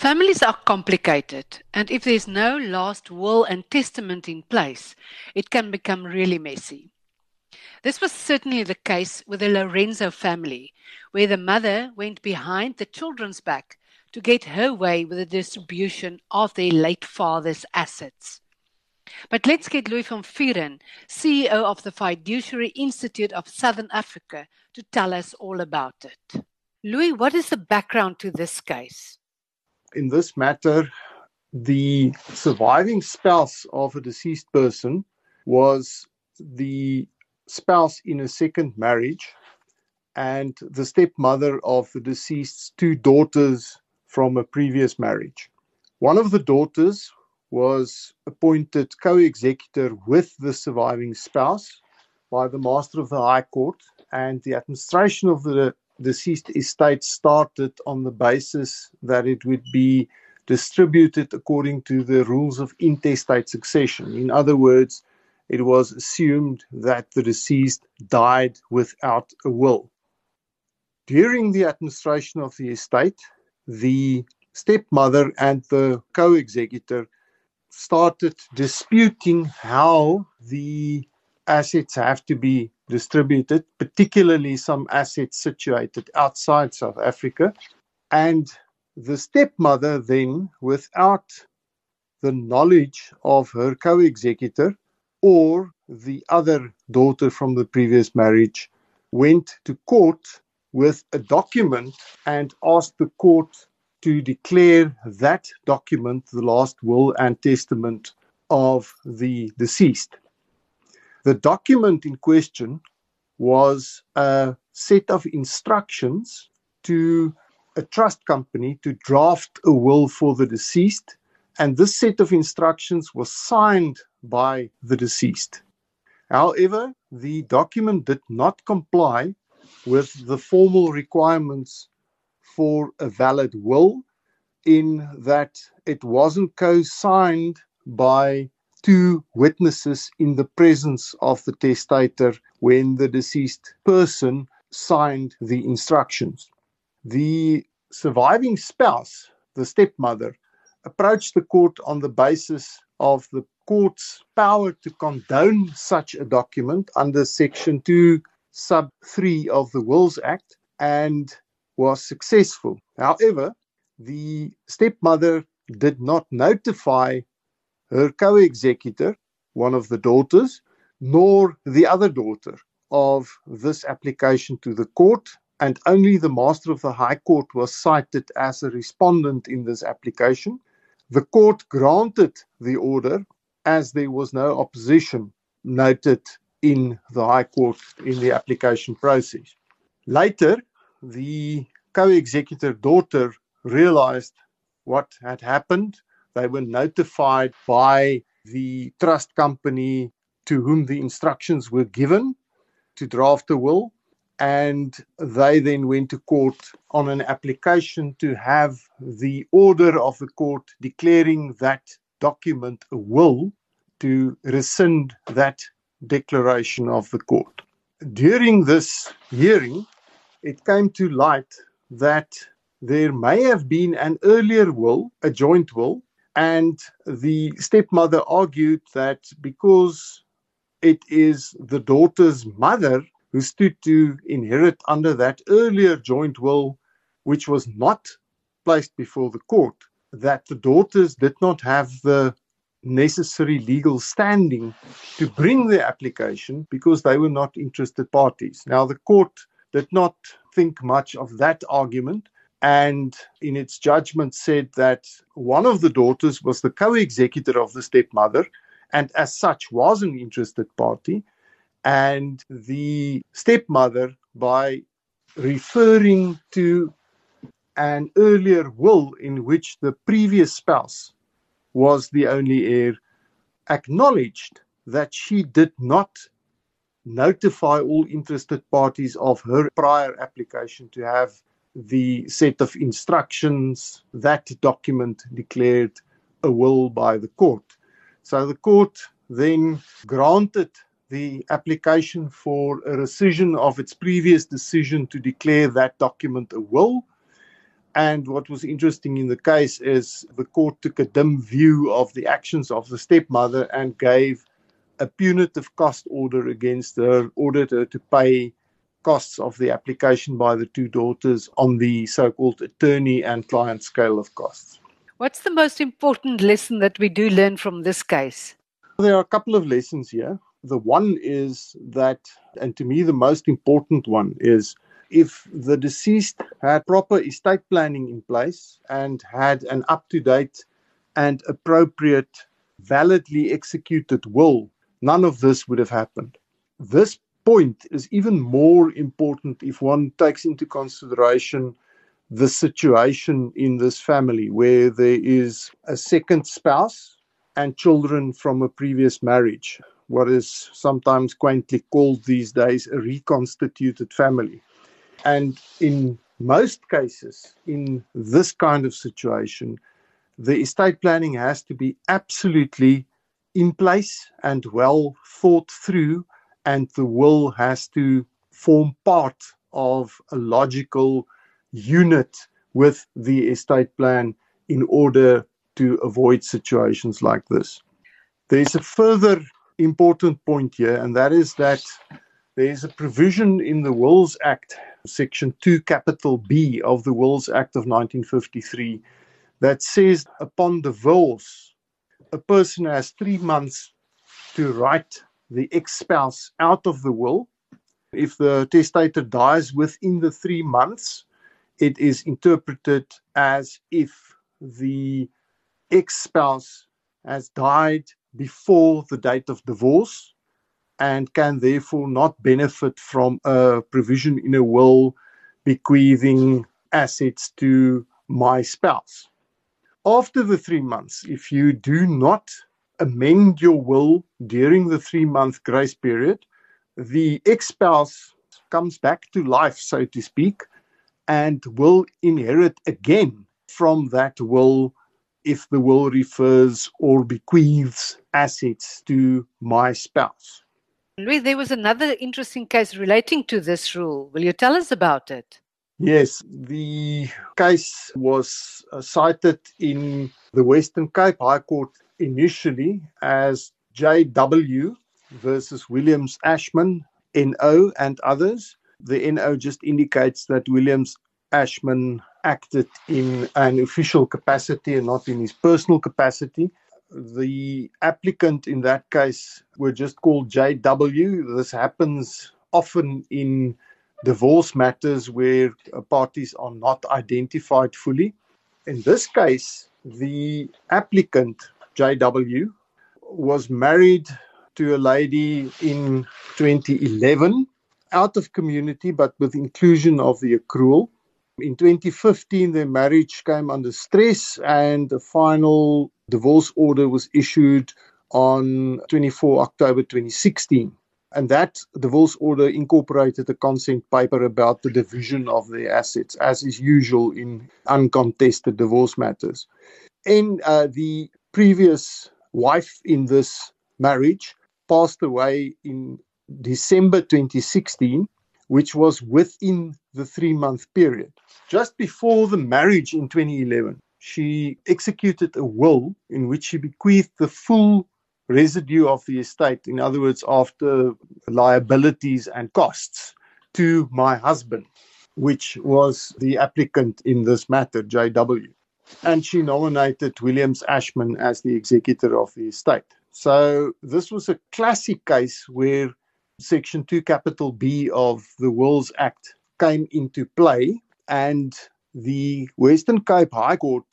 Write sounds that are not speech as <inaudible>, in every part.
Families are complicated, and if there's no last will and testament in place, it can become really messy. This was certainly the case with the Lorenzo family, where the mother went behind the children's back to get her way with the distribution of their late father's assets. But let's get Louis van Vuuren, CEO of the Fiduciary Institute of Southern Africa, to tell us all about it. Louis, what is the background to this case? In this matter, the surviving spouse of a deceased person was the spouse in a second marriage and the stepmother of the deceased's two daughters from a previous marriage. One of the daughters was appointed co executor with the surviving spouse by the Master of the High Court, and the administration of the deceased estate started on the basis that it would be distributed according to the rules of intestate succession. In other words, it was assumed that the deceased died without a will. During the administration of the estate, the stepmother and the co executor started disputing how the assets have to be distributed, particularly some assets situated outside South Africa. And the stepmother, then, without the knowledge of her co executor, or the other daughter from the previous marriage went to court with a document and asked the court to declare that document the last will and testament of the deceased. The document in question was a set of instructions to a trust company to draft a will for the deceased, and this set of instructions was signed by the deceased. However, the document did not comply with the formal requirements for a valid will, in that it wasn't co signed by two witnesses in the presence of the testator when the deceased person signed the instructions. The surviving spouse, the stepmother, approached the court on the basis of the court's power to condone such a document under Section 2, Sub 3 of the Wills Act and was successful. However, the stepmother did not notify her co executor, one of the daughters, nor the other daughter of this application to the court, and only the Master of the High Court was cited as a respondent in this application. The court granted the order as there was no opposition noted in the High Court in the application process. Later, the co executor daughter realized what had happened. They were notified by the trust company to whom the instructions were given to draft a will. And they then went to court on an application to have the order of the court declaring that document a will to rescind that declaration of the court. During this hearing, it came to light that there may have been an earlier will, a joint will, and the stepmother argued that because it is the daughter's mother who stood to inherit under that earlier joint will, which was not placed before the court, that the daughters did not have the necessary legal standing to bring the application because they were not interested parties. Now, the court did not think much of that argument and in its judgment said that one of the daughters was the co-executor of the stepmother and as such was an interested party. And the stepmother by referring to an earlier will in which the previous spouse was the only heir acknowledged that she did not notify all interested parties of her prior application to have the set of instructions that document declared a will by the court. So the court then granted the application for a rescission of its previous decision to declare that document a will. And what was interesting in the case is the court took a dim view of the actions of the stepmother and gave a punitive cost order against her, ordered her to pay costs of the application by the two daughters on the so called attorney and client scale of costs. What's the most important lesson that we do learn from this case? There are a couple of lessons here. The one is that, and to me, the most important one is if the deceased had proper estate planning in place and had an up to date and appropriate, validly executed will, none of this would have happened. This point is even more important if one takes into consideration the situation in this family where there is a second spouse and children from a previous marriage, what is sometimes quaintly called these days a reconstituted family. And in most cases, in this kind of situation, the estate planning has to be absolutely in place and well thought through, and the will has to form part of a logical unit with the estate plan in order to avoid situations like this. There's a further important point here, and that is that there's a provision in the Wills Act, Section 2, capital B of the Wills Act of 1953, that says upon divorce, a person has three months to write the ex spouse out of the will. If the testator dies within the three months, it is interpreted as if the ex spouse has died before the date of divorce and can therefore not benefit from a provision in a will bequeathing assets to my spouse. After the three months, if you do not amend your will during the three month grace period, the ex spouse comes back to life, so to speak, and will inherit again from that will if the will refers or bequeaths assets to my spouse. Louis, there was another interesting case relating to this rule. Will you tell us about it? Yes, the case was cited in the Western Cape High Court initially as JW versus Williams Ashman, NO, and others. The NO just indicates that Williams Ashman acted in an official capacity and not in his personal capacity. The applicant in that case were just called JW. This happens often in divorce matters where parties are not identified fully. In this case, the applicant, JW, was married to a lady in 2011 out of community but with inclusion of the accrual. In 2015, their marriage came under stress, and a final divorce order was issued on 24 October 2016. And that divorce order incorporated a consent paper about the division of their assets, as is usual in uncontested divorce matters. And uh, the previous wife in this marriage passed away in December 2016, which was within the three month period. Just before the marriage in 2011, she executed a will in which she bequeathed the full residue of the estate, in other words, after liabilities and costs, to my husband, which was the applicant in this matter, JW. And she nominated Williams Ashman as the executor of the estate. So this was a classic case where Section 2, capital B of the Wills Act came into play, and the Western Cape High Court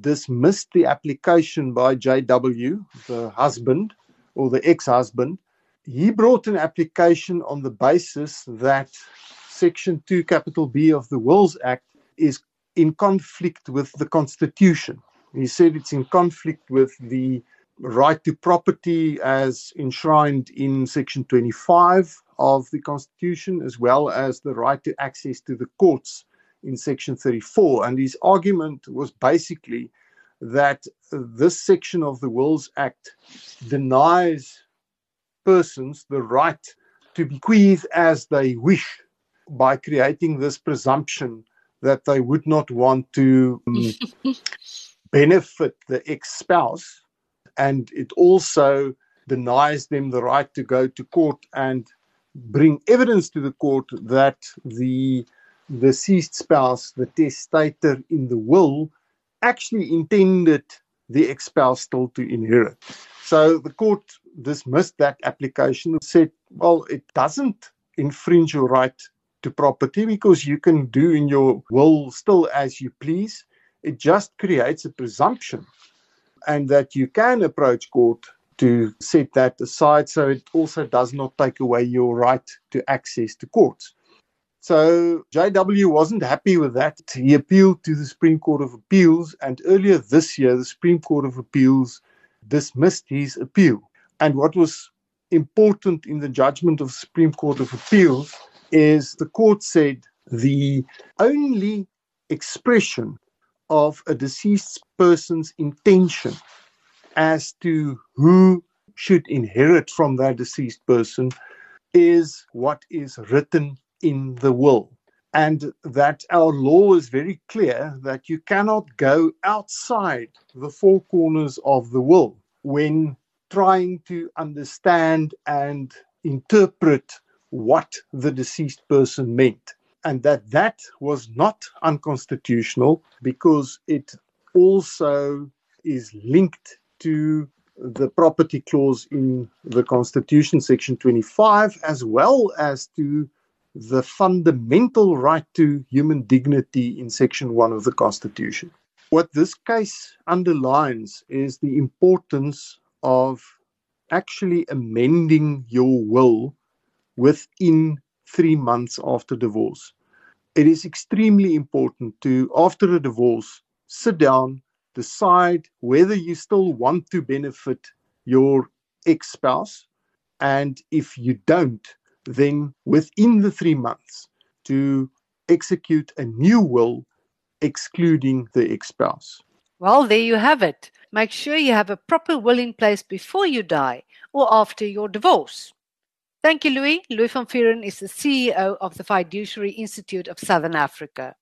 dismissed the application by JW, the husband or the ex husband. He brought an application on the basis that Section 2, capital B of the Wills Act is in conflict with the Constitution. He said it's in conflict with the right to property as enshrined in Section 25 of the Constitution, as well as the right to access to the courts in Section 34. And his argument was basically that this section of the Wills Act denies persons the right to bequeath as they wish by creating this presumption that they would not want to um, <laughs> benefit the ex spouse. And it also denies them the right to go to court and bring evidence to the court that the deceased spouse, the testator in the will, actually intended the ex spouse still to inherit. So the court dismissed that application and said, well, it doesn't infringe your right to property because you can do in your will still as you please. It just creates a presumption and that you can approach court to set that aside so it also does not take away your right to access to courts. So JW wasn't happy with that. He appealed to the Supreme Court of Appeals, and earlier this year, the Supreme Court of Appeals dismissed his appeal. And what was important in the judgment of the Supreme Court of Appeals is the court said the only expression of a deceased person's intention as to who should inherit from that deceased person is what is written in the will. And that our law is very clear that you cannot go outside the four corners of the will when trying to understand and interpret what the deceased person meant and that that was not unconstitutional because it also is linked to the property clause in the constitution section 25 as well as to the fundamental right to human dignity in section 1 of the constitution. What this case underlines is the importance of actually amending your will within three months after divorce. It is extremely important to, after a divorce, sit down, decide whether you still want to benefit your ex spouse. And if you don't, then within the three months to execute a new will excluding the ex spouse. Well, there you have it. Make sure you have a proper will in place before you die or after your divorce. Thank you, Louis. Louis van Vuuren is the CEO of the Fiduciary Institute of Southern Africa.